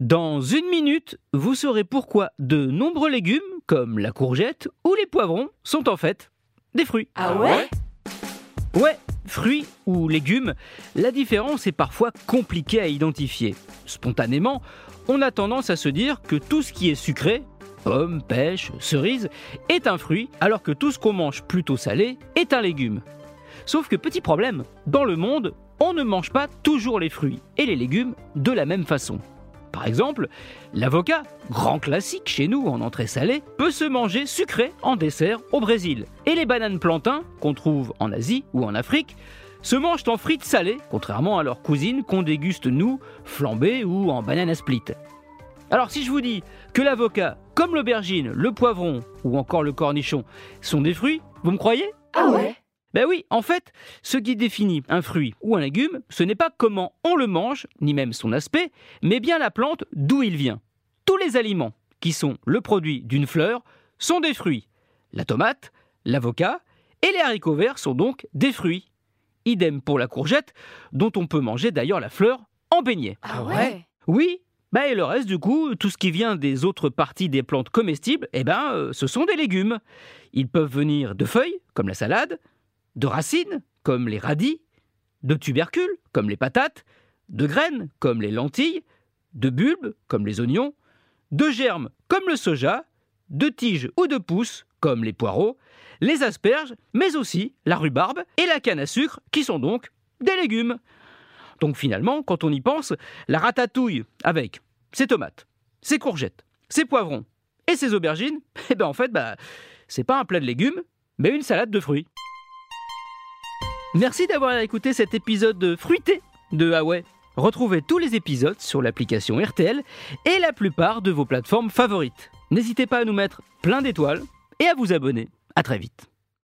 Dans une minute, vous saurez pourquoi de nombreux légumes, comme la courgette ou les poivrons, sont en fait des fruits. Ah ouais? Ouais, fruits ou légumes, la différence est parfois compliquée à identifier. Spontanément, on a tendance à se dire que tout ce qui est sucré, pommes, pêche, cerises, est un fruit, alors que tout ce qu'on mange plutôt salé est un légume. Sauf que petit problème, dans le monde, on ne mange pas toujours les fruits et les légumes de la même façon. Par exemple, l'avocat, grand classique chez nous en entrée salée, peut se manger sucré en dessert au Brésil. Et les bananes plantains, qu'on trouve en Asie ou en Afrique, se mangent en frites salées, contrairement à leurs cousines qu'on déguste nous, flambées ou en banane à split. Alors si je vous dis que l'avocat, comme l'aubergine, le poivron ou encore le cornichon sont des fruits, vous me croyez? Ah ouais ben oui, en fait, ce qui définit un fruit ou un légume, ce n'est pas comment on le mange, ni même son aspect, mais bien la plante d'où il vient. Tous les aliments qui sont le produit d'une fleur sont des fruits. La tomate, l'avocat et les haricots verts sont donc des fruits. Idem pour la courgette, dont on peut manger d'ailleurs la fleur en beignet. Ah ouais Oui, bah et le reste du coup, tout ce qui vient des autres parties des plantes comestibles, eh ben, euh, ce sont des légumes. Ils peuvent venir de feuilles, comme la salade, de racines, comme les radis, de tubercules, comme les patates, de graines, comme les lentilles, de bulbes, comme les oignons, de germes, comme le soja, de tiges ou de pousses, comme les poireaux, les asperges, mais aussi la rhubarbe et la canne à sucre, qui sont donc des légumes. Donc finalement, quand on y pense, la ratatouille avec ses tomates, ses courgettes, ses poivrons et ses aubergines, eh ben en fait, bah, c'est pas un plat de légumes, mais une salade de fruits. Merci d'avoir écouté cet épisode fruité de Huawei. Retrouvez tous les épisodes sur l'application RTL et la plupart de vos plateformes favorites. N'hésitez pas à nous mettre plein d'étoiles et à vous abonner. À très vite.